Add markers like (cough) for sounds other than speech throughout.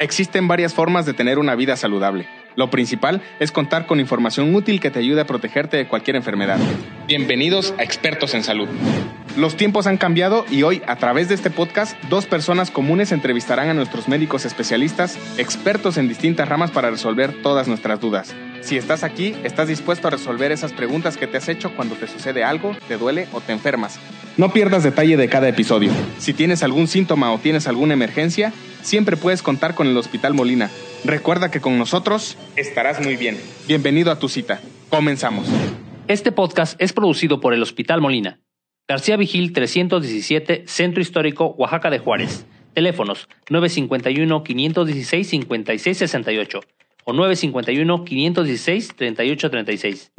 Existen varias formas de tener una vida saludable. Lo principal es contar con información útil que te ayude a protegerte de cualquier enfermedad. Bienvenidos a Expertos en Salud. Los tiempos han cambiado y hoy, a través de este podcast, dos personas comunes entrevistarán a nuestros médicos especialistas, expertos en distintas ramas para resolver todas nuestras dudas. Si estás aquí, estás dispuesto a resolver esas preguntas que te has hecho cuando te sucede algo, te duele o te enfermas. No pierdas detalle de cada episodio. Si tienes algún síntoma o tienes alguna emergencia, siempre puedes contar con el Hospital Molina. Recuerda que con nosotros estarás muy bien. Bienvenido a tu cita. Comenzamos. Este podcast es producido por el Hospital Molina. García Vigil 317, Centro Histórico, Oaxaca de Juárez. Teléfonos 951-516-5668 o 951-516-3836.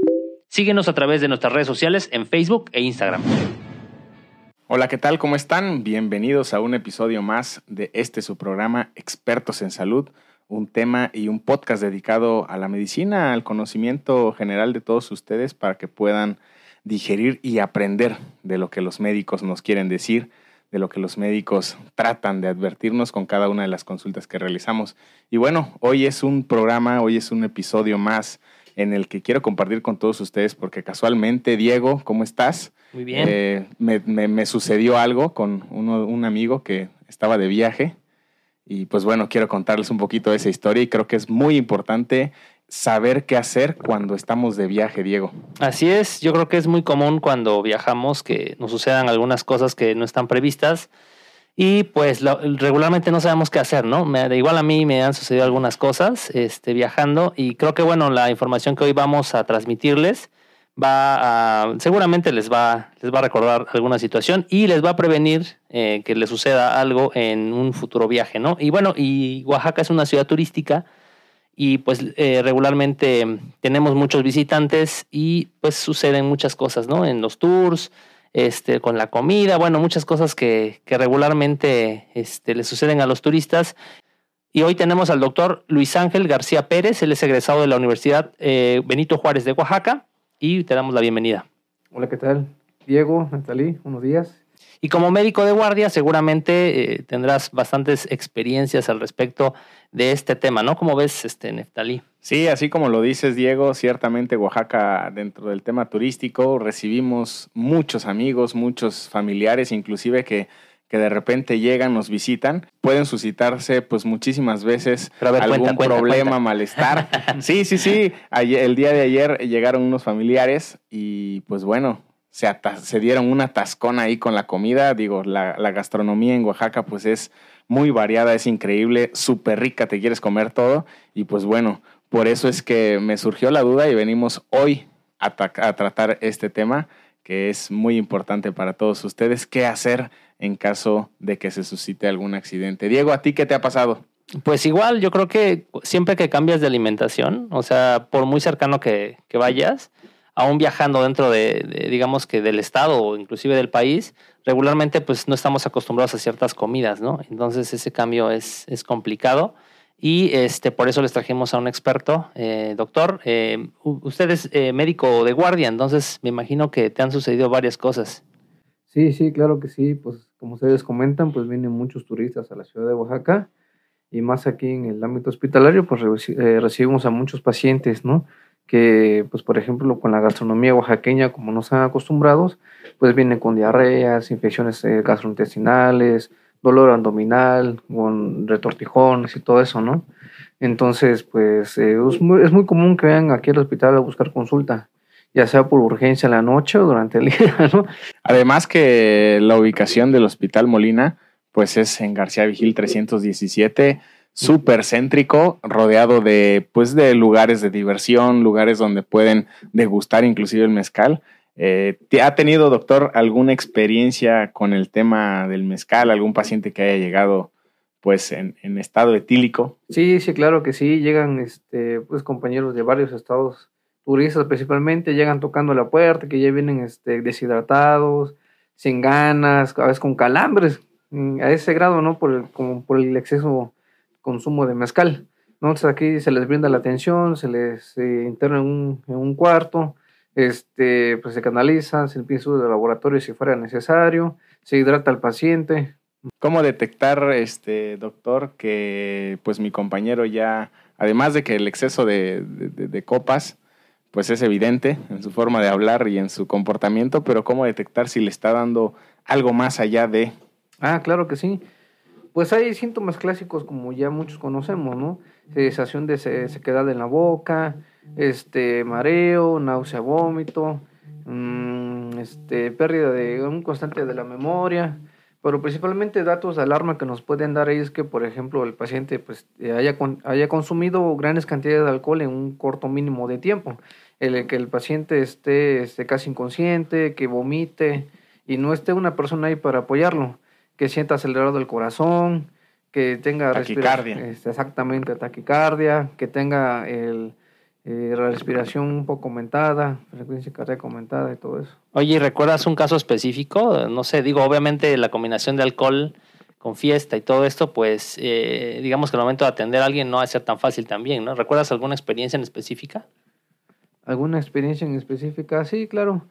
Síguenos a través de nuestras redes sociales en Facebook e Instagram. Hola, ¿qué tal? ¿Cómo están? Bienvenidos a un episodio más de este su programa Expertos en Salud, un tema y un podcast dedicado a la medicina, al conocimiento general de todos ustedes para que puedan digerir y aprender de lo que los médicos nos quieren decir, de lo que los médicos tratan de advertirnos con cada una de las consultas que realizamos. Y bueno, hoy es un programa, hoy es un episodio más en el que quiero compartir con todos ustedes porque casualmente, Diego, ¿cómo estás? Muy bien. Eh, me, sucedió algo con un amigo que estaba de viaje y pues bueno, quiero contarles un poquito de esa historia y creo que es muy importante saber qué hacer cuando estamos de viaje, Diego. Así es, yo creo que es muy común cuando viajamos que nos sucedan algunas cosas que no están previstas y pues regularmente no sabemos qué hacer, ¿no? Me, igual a mí me han sucedido algunas cosas este, viajando y creo que bueno, la información que hoy vamos a transmitirles va a, seguramente les va, les va a recordar alguna situación y les va a prevenir eh, que les suceda algo en un futuro viaje, ¿no? Y bueno, y Oaxaca es una ciudad turística y pues eh, regularmente tenemos muchos visitantes y pues suceden muchas cosas, ¿no? En los tours, este, con la comida, bueno, muchas cosas que, que regularmente este, le suceden a los turistas. Y hoy tenemos al doctor Luis Ángel García Pérez, él es egresado de la Universidad eh, Benito Juárez de Oaxaca y te damos la bienvenida. Hola, ¿qué tal? Diego, Natalí, buenos días. Y como médico de guardia, seguramente eh, tendrás bastantes experiencias al respecto de este tema, ¿no? ¿Cómo ves, este, Neftalí? Sí, así como lo dices, Diego, ciertamente Oaxaca, dentro del tema turístico, recibimos muchos amigos, muchos familiares, inclusive que que de repente llegan, nos visitan, pueden suscitarse pues muchísimas veces algún problema, malestar. (laughs) Sí, sí, sí. el día de ayer llegaron unos familiares y pues bueno, se, se dieron una tascona ahí con la comida. Digo, la, la gastronomía en Oaxaca pues es muy variada, es increíble, súper rica, te quieres comer todo. Y pues bueno, por eso es que me surgió la duda y venimos hoy a, a tratar este tema que es muy importante para todos ustedes. ¿Qué hacer en caso de que se suscite algún accidente? Diego, ¿a ti qué te ha pasado? Pues igual, yo creo que siempre que cambias de alimentación, o sea, por muy cercano que, que vayas, aún viajando dentro de, digamos que del estado o inclusive del país, regularmente pues no estamos acostumbrados a ciertas comidas, ¿no? Entonces ese cambio es, es complicado y este, por eso les trajimos a un experto, eh, doctor. Eh, usted es eh, médico de guardia, entonces me imagino que te han sucedido varias cosas. Sí, sí, claro que sí. Pues como ustedes comentan, pues vienen muchos turistas a la ciudad de Oaxaca y más aquí en el ámbito hospitalario, pues recibimos a muchos pacientes, ¿no? que, pues, por ejemplo, con la gastronomía oaxaqueña, como no están acostumbrados, pues vienen con diarreas, infecciones eh, gastrointestinales, dolor abdominal, con retortijones y todo eso, ¿no? Entonces, pues, eh, es, muy, común que vengan aquí al hospital a buscar consulta, ya sea por urgencia en la noche o durante el (laughs) día, ¿no? Además que la ubicación del Hospital Molina, pues es en García Vigil 317, súper céntrico, rodeado de, pues, de lugares de diversión, lugares donde pueden degustar inclusive el mezcal. Eh, ¿Ha tenido, doctor, alguna experiencia con el tema del mezcal? ¿Algún paciente que haya llegado pues en, estado etílico? Sí, sí, claro que sí. Llegan este, pues, compañeros de varios estados, turistas principalmente, llegan tocando la puerta, que ya vienen este, deshidratados, sin ganas, a veces con calambres, mm, a ese grado, ¿no? Por el, como por el exceso consumo de mezcal. Entonces aquí se les brinda la atención, se les eh, interna en un, en un, cuarto, este, pues se canaliza, se empieza de laboratorio si fuera necesario, se hidrata al paciente, ¿Cómo detectar, este doctor, que pues mi compañero ya, además de que el exceso de, de copas, pues es evidente en su forma de hablar y en su comportamiento, pero cómo detectar si le está dando algo más allá de... Ah, claro que sí. Pues hay síntomas clásicos como ya muchos conocemos, ¿no? Sensación de sequedad en la boca, este mareo, náusea, vómito, mm, este, pérdida de un constante de la memoria, pero principalmente datos de alarma que nos pueden dar ahí es que, por ejemplo, el paciente pues, haya, haya consumido grandes cantidades de alcohol en un corto mínimo de tiempo, el que el paciente esté, esté casi inconsciente, que vomite y no esté una persona ahí para apoyarlo, que sienta acelerado el corazón, que tenga taquicardia. Este, exactamente, taquicardia, que tenga el eh, la respiración un poco aumentada, frecuencia cardíaca aumentada y todo eso. Oye, ¿recuerdas un caso específico? No sé, digo, obviamente la combinación de alcohol con fiesta y todo esto, pues eh, digamos que el momento de atender a alguien no va a ser tan fácil también, ¿no? ¿Recuerdas alguna experiencia en específica? ¿Alguna experiencia en específica? Sí, claro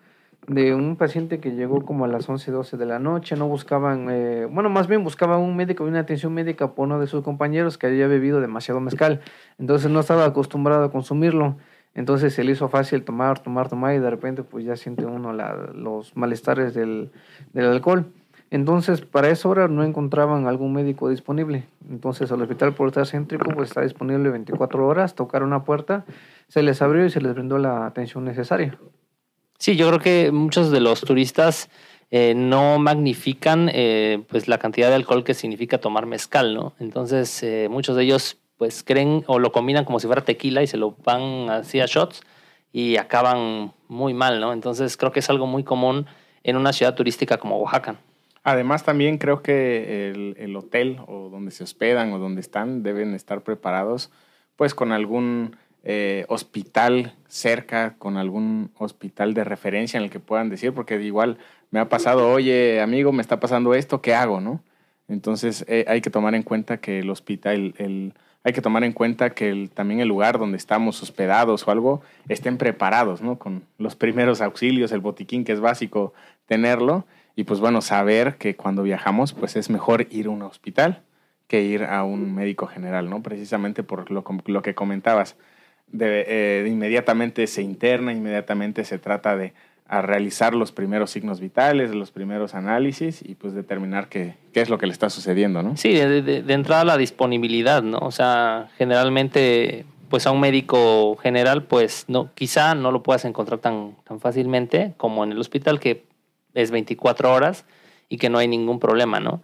de un paciente que llegó como a las 11, 12 de la noche, no buscaban, eh, bueno, más bien buscaban un médico y una atención médica por uno de sus compañeros que había bebido demasiado mezcal, entonces no estaba acostumbrado a consumirlo, entonces se le hizo fácil tomar, tomar, tomar y de repente pues ya siente uno los malestares del, del alcohol. Entonces, para esa hora no encontraban algún médico disponible. Entonces, el hospital portal céntrico pues, está disponible 24 horas, tocaron una puerta, se les abrió y se les brindó la atención necesaria. Sí, yo creo que muchos de los turistas eh, no magnifican eh, pues la cantidad de alcohol que significa tomar mezcal, ¿no? Entonces eh, muchos de ellos pues creen o lo combinan como si fuera tequila y se lo van así a shots y acaban muy mal, ¿no? Entonces creo que es algo muy común en una ciudad turística como Oaxaca. Además también creo que el, el hotel o donde se hospedan o donde están deben estar preparados pues con algún eh, hospital cerca, con algún hospital de referencia en el que puedan decir, porque igual me ha pasado, oye, amigo, me está pasando esto, ¿qué hago? ¿no? Entonces eh, hay que tomar en cuenta que el hospital, el, hay que tomar en cuenta que el, también el lugar donde estamos hospedados o algo estén preparados, ¿no? Con los primeros auxilios, el botiquín que es básico tenerlo y pues bueno, saber que cuando viajamos pues es mejor ir a un hospital que ir a un médico general, ¿no? Precisamente por lo, lo que comentabas de, eh, inmediatamente se interna, inmediatamente se trata de realizar los primeros signos vitales, los primeros análisis y pues determinar qué, qué es lo que le está sucediendo, ¿no? Sí, de, de, entrada la disponibilidad, ¿no? O sea, generalmente pues a un médico general pues no quizá no lo puedas encontrar tan, tan fácilmente como en el hospital que es 24 horas y que no hay ningún problema, ¿no?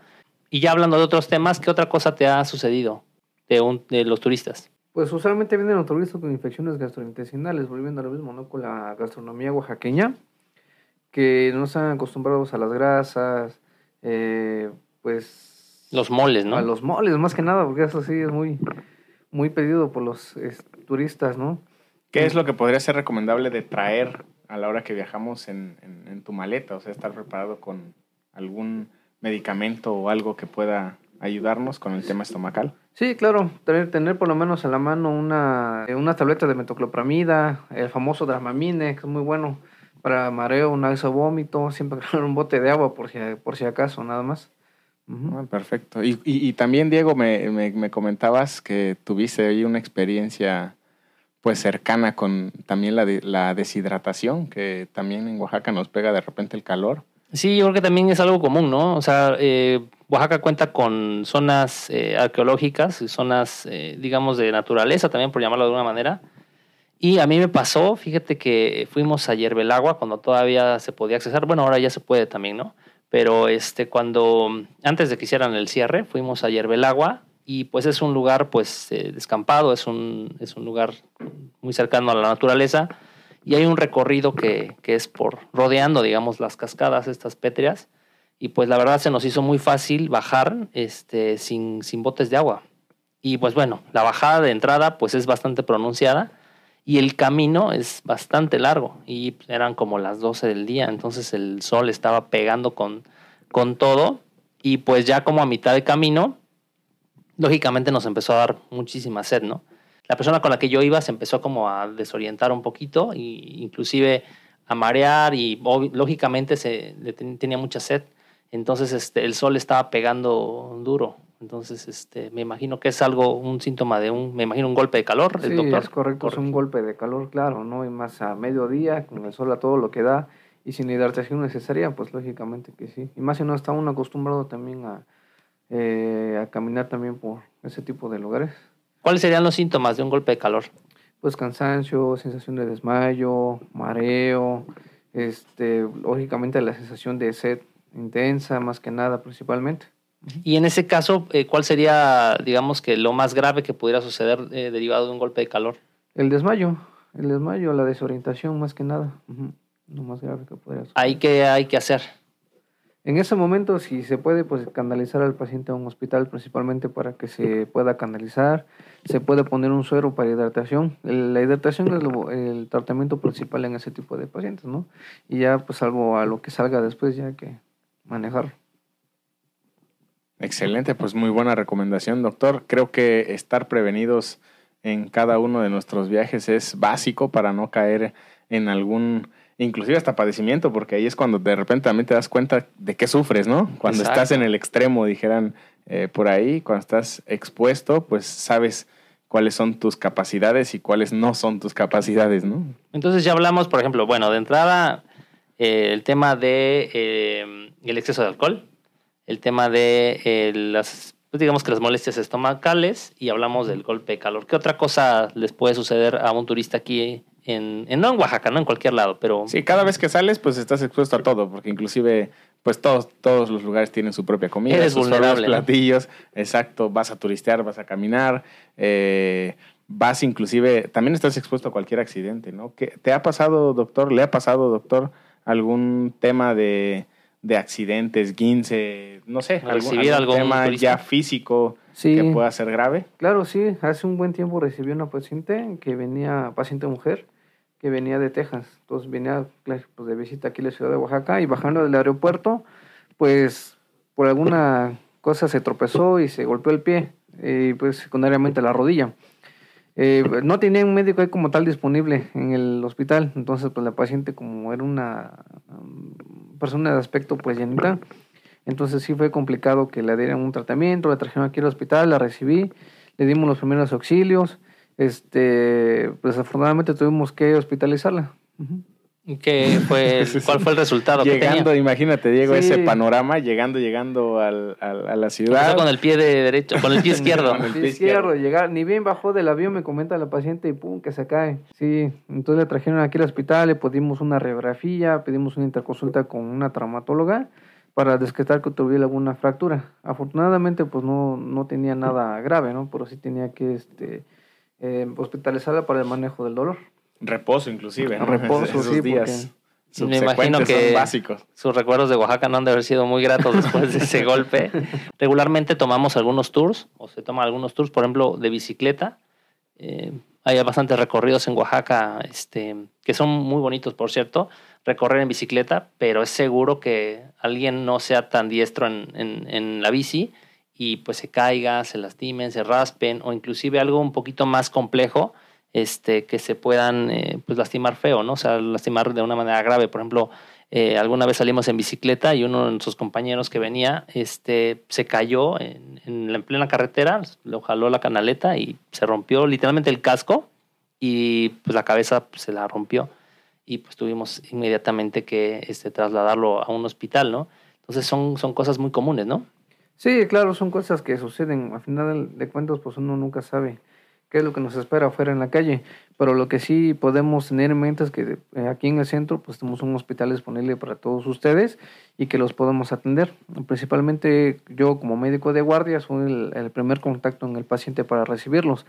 Y ya hablando de otros temas, ¿qué otra cosa te ha sucedido de, un, de los turistas? Pues usualmente vienen los turistas con infecciones gastrointestinales, volviendo a lo mismo, ¿no? Con la gastronomía oaxaqueña, que no están acostumbrados a las grasas, eh, pues... Los moles, ¿no? A los moles, más que nada, porque eso sí es muy, muy pedido por los turistas, ¿no? ¿Qué es lo que podría ser recomendable de traer a la hora que viajamos en, en tu maleta? O sea, estar preparado con algún medicamento o algo que pueda ayudarnos con el tema estomacal. Sí, claro, tener, tener por lo menos en la mano una, eh, una tableta de metoclopramida, el famoso Dramamine, que es muy bueno para mareo, un vómito, siempre (laughs) un bote de agua por si, por si acaso, nada más. Ah, perfecto. Y, y, también, Diego, me, me, me, comentabas que tuviste ahí una experiencia pues cercana con también la, la deshidratación, que también en Oaxaca nos pega de repente el calor. Sí, yo creo que también es algo común, ¿no? O sea, eh, Oaxaca cuenta con zonas eh, arqueológicas zonas, eh, digamos, de naturaleza también, por llamarlo de alguna manera. Y a mí me pasó, fíjate que fuimos a Yerbelagua cuando todavía se podía accesar. Bueno, ahora ya se puede también, ¿no? Pero este, cuando, antes de que hicieran el cierre, fuimos a Yerbelagua y pues es un lugar, pues, eh, descampado, es un, es un lugar muy cercano a la naturaleza. Y hay un recorrido que, que es por rodeando, digamos, las cascadas, estas pétreas y pues la verdad se nos hizo muy fácil bajar este, sin, sin botes de agua. Y pues bueno, la bajada de entrada pues es bastante pronunciada y el camino es bastante largo y eran como las 12 del día, entonces el sol estaba pegando con, con todo y pues ya como a mitad de camino, lógicamente nos empezó a dar muchísima sed, ¿no? La persona con la que yo iba se empezó como a desorientar un poquito e inclusive a marear y lógicamente se, tenía mucha sed. Entonces, este, el sol estaba pegando duro. Entonces, este, me imagino que es algo, un síntoma de un, me imagino un golpe de calor, el sí, es correcto, es un golpe de calor, claro, ¿no? Y más a mediodía, con el sol a todo lo que da, y sin hidratación necesaria, pues lógicamente que sí. Y más si no está uno acostumbrado también a, eh, a caminar también por ese tipo de lugares. ¿Cuáles serían los síntomas de un golpe de calor? Pues cansancio, sensación de desmayo, mareo, este, lógicamente la sensación de sed intensa, más que nada, principalmente. Y en ese caso, eh, ¿cuál sería, digamos, que lo más grave que pudiera suceder eh, derivado de un golpe de calor? El desmayo, el desmayo, la desorientación, más que nada. Lo más grave que pudiera suceder. ¿Ahí qué hay que hacer? En ese momento, si se puede, pues canalizar al paciente a un hospital, principalmente para que se pueda canalizar. Se puede poner un suero para hidratación. La hidratación es el tratamiento principal en ese tipo de pacientes, ¿no? Y ya, pues algo a lo que salga después, ya que manejar. Excelente, pues muy buena recomendación, doctor. Creo que estar prevenidos en cada uno de nuestros viajes es básico para no caer en algún inclusive hasta padecimiento, porque ahí es cuando de repente también te das cuenta de qué sufres, ¿no? Cuando estás en el extremo, dijeran eh, por ahí, cuando estás expuesto, pues sabes cuáles son tus capacidades y cuáles no son tus capacidades, ¿no? Entonces ya hablamos, por ejemplo, bueno, de entrada, eh, el tema de eh, el exceso de alcohol, el tema de las, pues digamos que las molestias estomacales y hablamos del golpe de calor. ¿Qué otra cosa les puede suceder a un turista aquí en, no en Oaxaca, no en cualquier lado, pero... Sí, cada vez que sales, pues estás expuesto a todo, porque inclusive, pues todos, todos los lugares tienen su propia comida, Eres sus vulnerable, platillos, exacto, vas a turistear, vas a caminar, eh, vas inclusive, también estás expuesto a cualquier accidente, ¿no? ¿Qué, ¿Te ha pasado, doctor, le ha pasado, doctor, algún tema de, de accidentes, 15, no sé, algún, algún tema ya físico que pueda ser grave? Claro, sí. Hace un buen tiempo recibí una paciente que venía, paciente mujer, que venía de Texas. Entonces venía pues, de visita aquí en la ciudad de Oaxaca y bajando del aeropuerto, pues por alguna cosa se tropezó y se golpeó el pie y pues secundariamente la rodilla. Eh, no tenía un médico ahí como tal disponible en el hospital, entonces pues la paciente como era una um, persona de aspecto pues llenita, entonces sí fue complicado que le dieran un tratamiento, la trajeron aquí al hospital, la recibí, le dimos los primeros auxilios, este, pues afortunadamente tuvimos que hospitalizarla. ¿Qué fue, (laughs) ¿Cuál fue el resultado? Llegando, imagínate, Diego, ese panorama, llegando, llegando al, a la ciudad. con el pie de derecho, con el pie (laughs) izquierdo. con el pie izquierdo, llegar, ni bien bajó del avión, me comenta la paciente y pum, que se cae. Sí, entonces le trajeron aquí al hospital, le pedimos una radiografía, pedimos una interconsulta con una traumatóloga para descartar que tuviera alguna fractura. Afortunadamente, pues no, no tenía nada grave, ¿no? Pero sí tenía que este, eh, hospitalizarla para el manejo del dolor. Reposo, inclusive. Reposo, sí, días. Me imagino que básicos. sus recuerdos de Oaxaca no han de haber sido muy gratos después de ese golpe. (laughs) Regularmente tomamos algunos tours, o se toman algunos tours, por ejemplo, de bicicleta. Eh, hay bastantes recorridos en Oaxaca este, que son muy bonitos, por cierto recorrer en bicicleta, pero es seguro que alguien no sea tan diestro en, la bici y pues se caiga, se lastimen, se raspen o inclusive algo un poquito más complejo este, que se puedan eh, pues lastimar feo, ¿no? O sea, lastimar de una manera grave. Por ejemplo, eh, alguna vez salimos en bicicleta y uno de sus compañeros que venía este, se cayó en, en, en plena carretera, lo jaló la canaleta y se rompió literalmente el casco y pues la cabeza se la rompió y pues tuvimos inmediatamente que este, trasladarlo a un hospital, ¿no? Entonces son, son cosas muy comunes, ¿no? Sí, claro, son cosas que suceden. Al final de cuentas, pues uno nunca sabe qué es lo que nos espera afuera en la calle. Pero lo que sí podemos tener en mente es que eh, aquí en el centro, pues tenemos un hospital disponible para todos ustedes y que los podemos atender. Principalmente yo como médico de guardia soy el, el primer contacto en el paciente para recibirlos.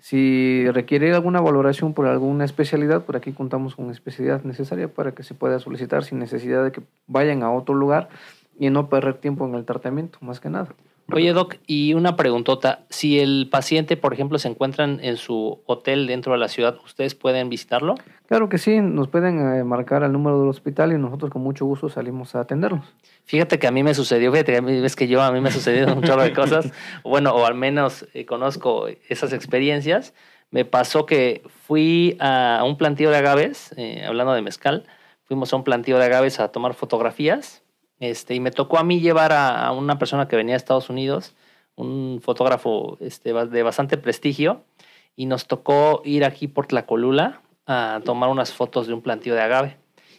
Si requiere alguna valoración por alguna especialidad, por aquí contamos con especialidad necesaria para que se pueda solicitar sin necesidad de que vayan a otro lugar y no perder tiempo en el tratamiento, más que nada. Oye, Doc, y una preguntota. Si el paciente, por ejemplo, se encuentra en su hotel dentro de la ciudad, ¿ustedes pueden visitarlo? Claro que sí, nos pueden eh, marcar el número del hospital y nosotros con mucho gusto salimos a atenderlos. Fíjate que a mí me sucedió, fíjate que es que yo a mí me ha sucedido un chorro de cosas, (laughs) bueno, o al menos eh, conozco esas experiencias. Me pasó que fui a un plantío de agaves, eh, hablando de mezcal, fuimos a un plantío de agaves a tomar fotografías Este, y me tocó a mí llevar a, a una persona que venía de Estados Unidos, un fotógrafo este, de bastante prestigio, y nos tocó ir aquí por Tlacolula a tomar unas fotos de un plantío de agave.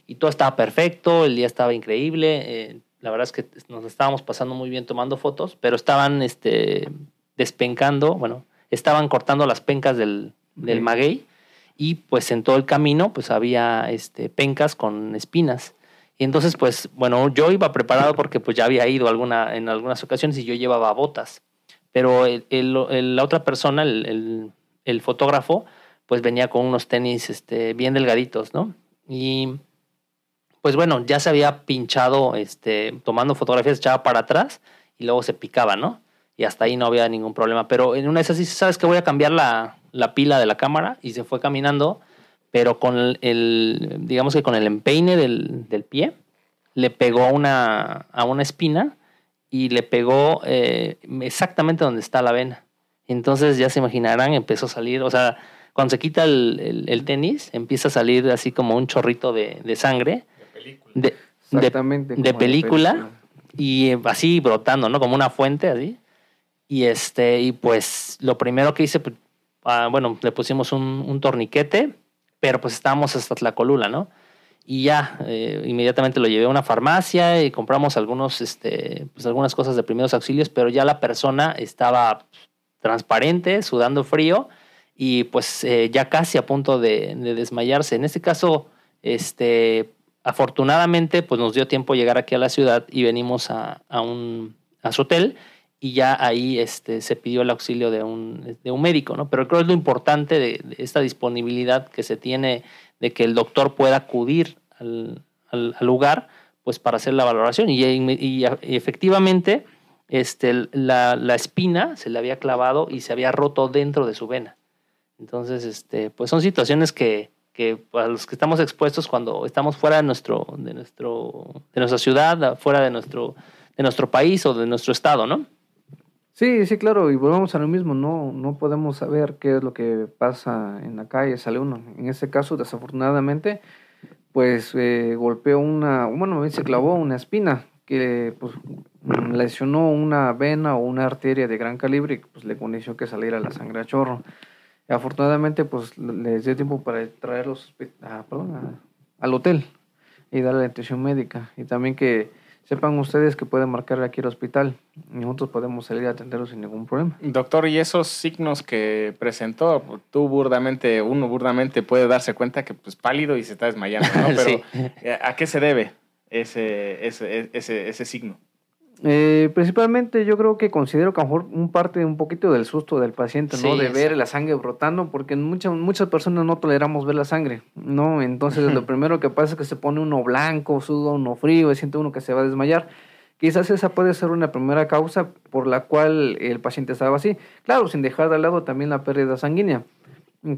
Y todo estaba perfecto, el día estaba increíble. eh, la verdad es que nos estábamos pasando muy bien tomando fotos, pero estaban este, despencando, bueno, estaban cortando las pencas del, del maguey y pues en todo el camino pues había este, pencas con espinas. Y entonces pues bueno, yo iba preparado porque pues ya había ido alguna, en algunas ocasiones y yo llevaba botas, pero el- el- la otra persona, el- el fotógrafo, pues venía con unos tenis este, bien delgaditos, ¿no? Y pues bueno, ya se había pinchado este, tomando fotografías, echaba para atrás y luego se picaba, ¿no? Y hasta ahí no había ningún problema. Pero en una de esas sí, sabes que voy a cambiar la, la pila de la cámara y se fue caminando, pero con el, el- digamos que con el empeine del, del pie, le pegó una, a una espina y le pegó eh, exactamente donde está la vena. Entonces ya se imaginarán, empezó a salir, o sea, cuando se quita el, el- el tenis, empieza a salir así como un chorrito de, de sangre, de, de, Exactamente. de la película. y eh, así brotando, ¿no? Como una fuente así. Y este, y pues lo primero que hice, pues, ah, bueno, le pusimos un, un torniquete, pero pues estábamos hasta Tlacolula, ¿no? Y ya, eh, inmediatamente lo llevé a una farmacia y compramos algunos, este, pues algunas cosas de primeros auxilios, pero ya la persona estaba transparente, sudando frío y pues eh, ya casi a punto de, de desmayarse. En este caso, este, afortunadamente, pues nos dio tiempo llegar aquí a la ciudad y venimos a, a un a su hotel y ya ahí este, se pidió el auxilio de un, de un médico, ¿no? Pero creo que es lo importante de, de esta disponibilidad que se tiene de que el doctor pueda acudir al, al- al lugar, pues para hacer la valoración. Y, y- y efectivamente, este, la, la espina se le había clavado y se había roto dentro de su vena. Entonces, este, pues son situaciones que, que a los que estamos expuestos cuando estamos fuera de nuestro, de nuestro, de nuestra ciudad, fuera de nuestro, de nuestro país o de nuestro estado, ¿no? Sí, sí, claro, y volvemos a lo mismo, no, no podemos saber qué es lo que pasa en la calle, sale uno. En este caso, desafortunadamente, pues eh, golpeó una, bueno, se clavó una espina que pues mm, lesionó una vena o una arteria de gran calibre y pues le condicionó que saliera la sangre a chorro. Afortunadamente, pues les dio tiempo para traerlos ah, perdón, a- al hotel y darle atención médica. Y también que sepan ustedes que pueden marcar aquí al hospital y nosotros podemos salir a atenderlos sin ningún problema. Doctor, y esos signos que presentó, tú burdamente, uno burdamente puede darse cuenta que pues pálido y se está desmayando, ¿no? (laughs) Pero Sí. ¿a qué se debe ese, ese, ese, ese signo? Eh, principalmente yo creo que considero que a lo mejor un parte un poquito del susto del paciente, ¿no? Sí, De ver sí. la sangre brotando, porque muchas, muchas personas no toleramos ver la sangre, ¿no? Entonces lo primero que pasa es que se pone uno blanco, suda uno frío, y siente uno que se va a desmayar. Quizás esa puede ser una primera causa por la cual el paciente estaba así. Claro, sin dejar de lado también la pérdida sanguínea,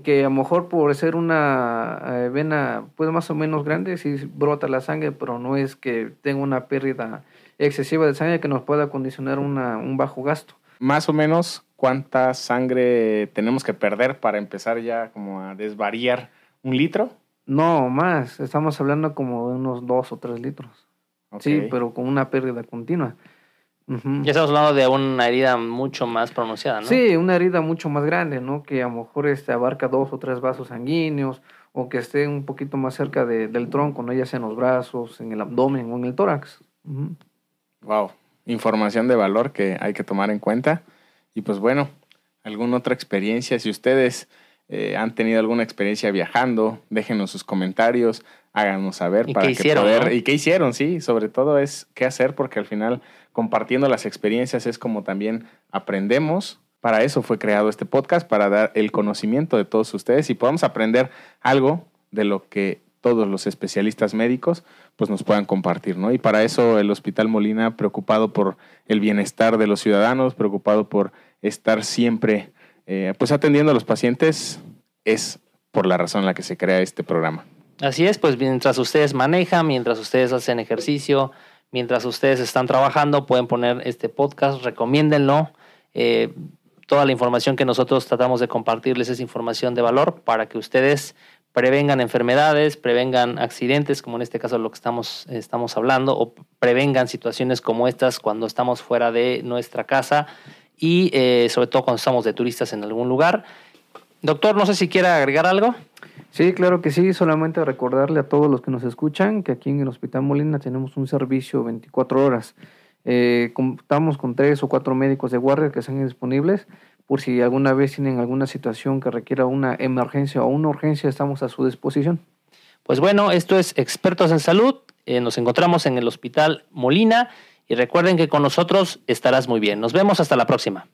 que a lo mejor por ser una eh, vena pues más o menos grande, sí brota la sangre, pero no es que tenga una pérdida excesiva de sangre que nos pueda condicionar una, un bajo gasto. Más o menos, ¿cuánta sangre tenemos que perder para empezar ya como a desvariar un litro? No, más, estamos hablando como de unos dos o tres litros. Sí, pero con una pérdida continua. Ya estamos hablando de una herida mucho más pronunciada, ¿no? Sí, una herida mucho más grande, ¿no? Que a lo mejor este, abarca dos o tres vasos sanguíneos o que esté un poquito más cerca de- del tronco, ¿no? Ya sea en los brazos, en el abdomen o en el tórax. Wow, información de valor que hay que tomar en cuenta. Y pues bueno, alguna otra experiencia, si ustedes eh, han tenido alguna experiencia viajando, déjenos sus comentarios, háganos saber ¿Y para qué que hicieron, poder no? y qué hicieron, sí, sobre todo es qué hacer porque al final compartiendo las experiencias es como también aprendemos. Para eso fue creado este podcast, para dar el conocimiento de todos ustedes y podamos aprender algo de lo que todos los especialistas médicos pues nos puedan compartir, ¿no? Y para eso el Hospital Molina, preocupado por el bienestar de los ciudadanos, preocupado por estar siempre eh, pues atendiendo a los pacientes, es por la razón en la que se crea este programa. Así es, pues mientras ustedes manejan, mientras ustedes hacen ejercicio, mientras ustedes están trabajando, pueden poner este podcast, recomiéndenlo. Eh, toda la información que nosotros tratamos de compartirles es información de valor para que ustedes prevengan enfermedades, prevengan accidentes, como en este caso lo que estamos, estamos hablando, o prevengan situaciones como estas cuando estamos fuera de nuestra casa y eh, sobre todo cuando estamos de turistas en algún lugar. Doctor, no sé si quiere agregar algo. Sí, claro que sí. Solamente recordarle a todos los que nos escuchan que aquí en el Hospital Molina tenemos un servicio 24 horas. Eh, contamos con tres o cuatro médicos de guardia que están disponibles por si alguna vez tienen alguna situación que requiera una emergencia o una urgencia, estamos a su disposición. Pues bueno, esto es Expertos en Salud. Eh, nos encontramos en el Hospital Molina y recuerden que con nosotros estarás muy bien. Nos vemos hasta la próxima.